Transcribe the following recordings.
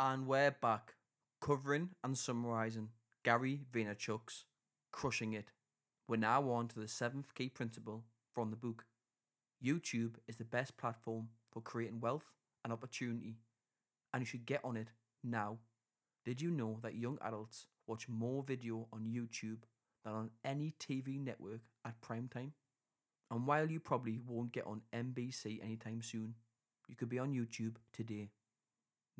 And we're back, covering and summarising Gary Vaynerchuk's Crushing It. We're now on to the seventh key principle from the book. YouTube is the best platform for creating wealth and opportunity, and you should get on it now. Did you know that young adults watch more video on YouTube than on any TV network at prime time? And while you probably won't get on NBC anytime soon, you could be on YouTube today.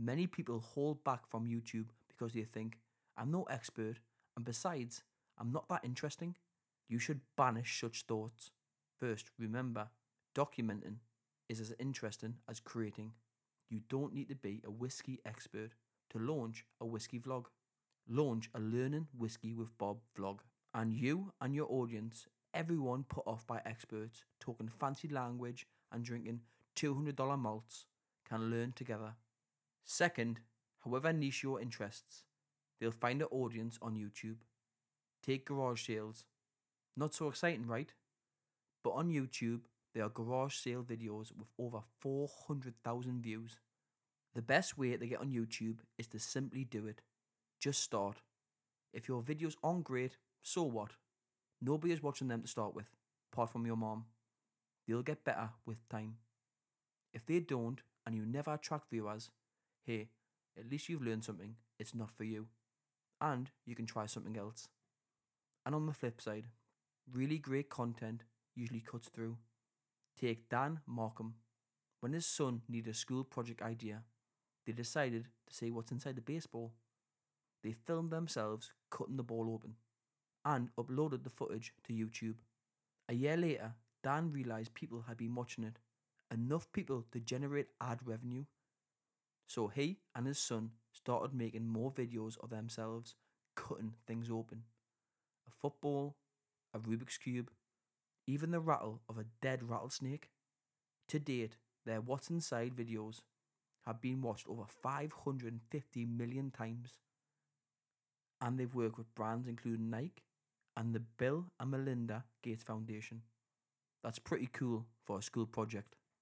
Many people hold back from YouTube because they think, I'm no expert, and besides, I'm not that interesting. You should banish such thoughts. First, remember, documenting is as interesting as creating. You don't need to be a whiskey expert to launch a whiskey vlog. Launch a Learning Whiskey with Bob vlog. And you and your audience, everyone put off by experts talking fancy language and drinking $200 malts, can learn together. Second, however niche your interests, they'll find an audience on YouTube. Take garage sales. Not so exciting, right? But on YouTube, there are garage sale videos with over 400,000 views. The best way to get on YouTube is to simply do it. Just start. If your videos aren't great, so what? Nobody is watching them to start with, apart from your mom. They'll get better with time. If they don't and you never attract viewers, hey, at least you've learned something. It's not for you. And you can try something else. And on the flip side, really great content usually cuts through. Take Dan Markham. When his son needed a school project idea, they decided to see what's inside the baseball. They filmed themselves cutting the ball open and uploaded the footage to YouTube. A year later, Dan realised people had been watching it, enough people to generate ad revenue. So he and his son started making more videos of themselves cutting things open a football, a Rubik's Cube, even the rattle of a dead rattlesnake. To date, their What's Inside videos have been watched over 550 million times. And they've worked with brands including Nike and the Bill and Melinda Gates Foundation. That's pretty cool for a school project.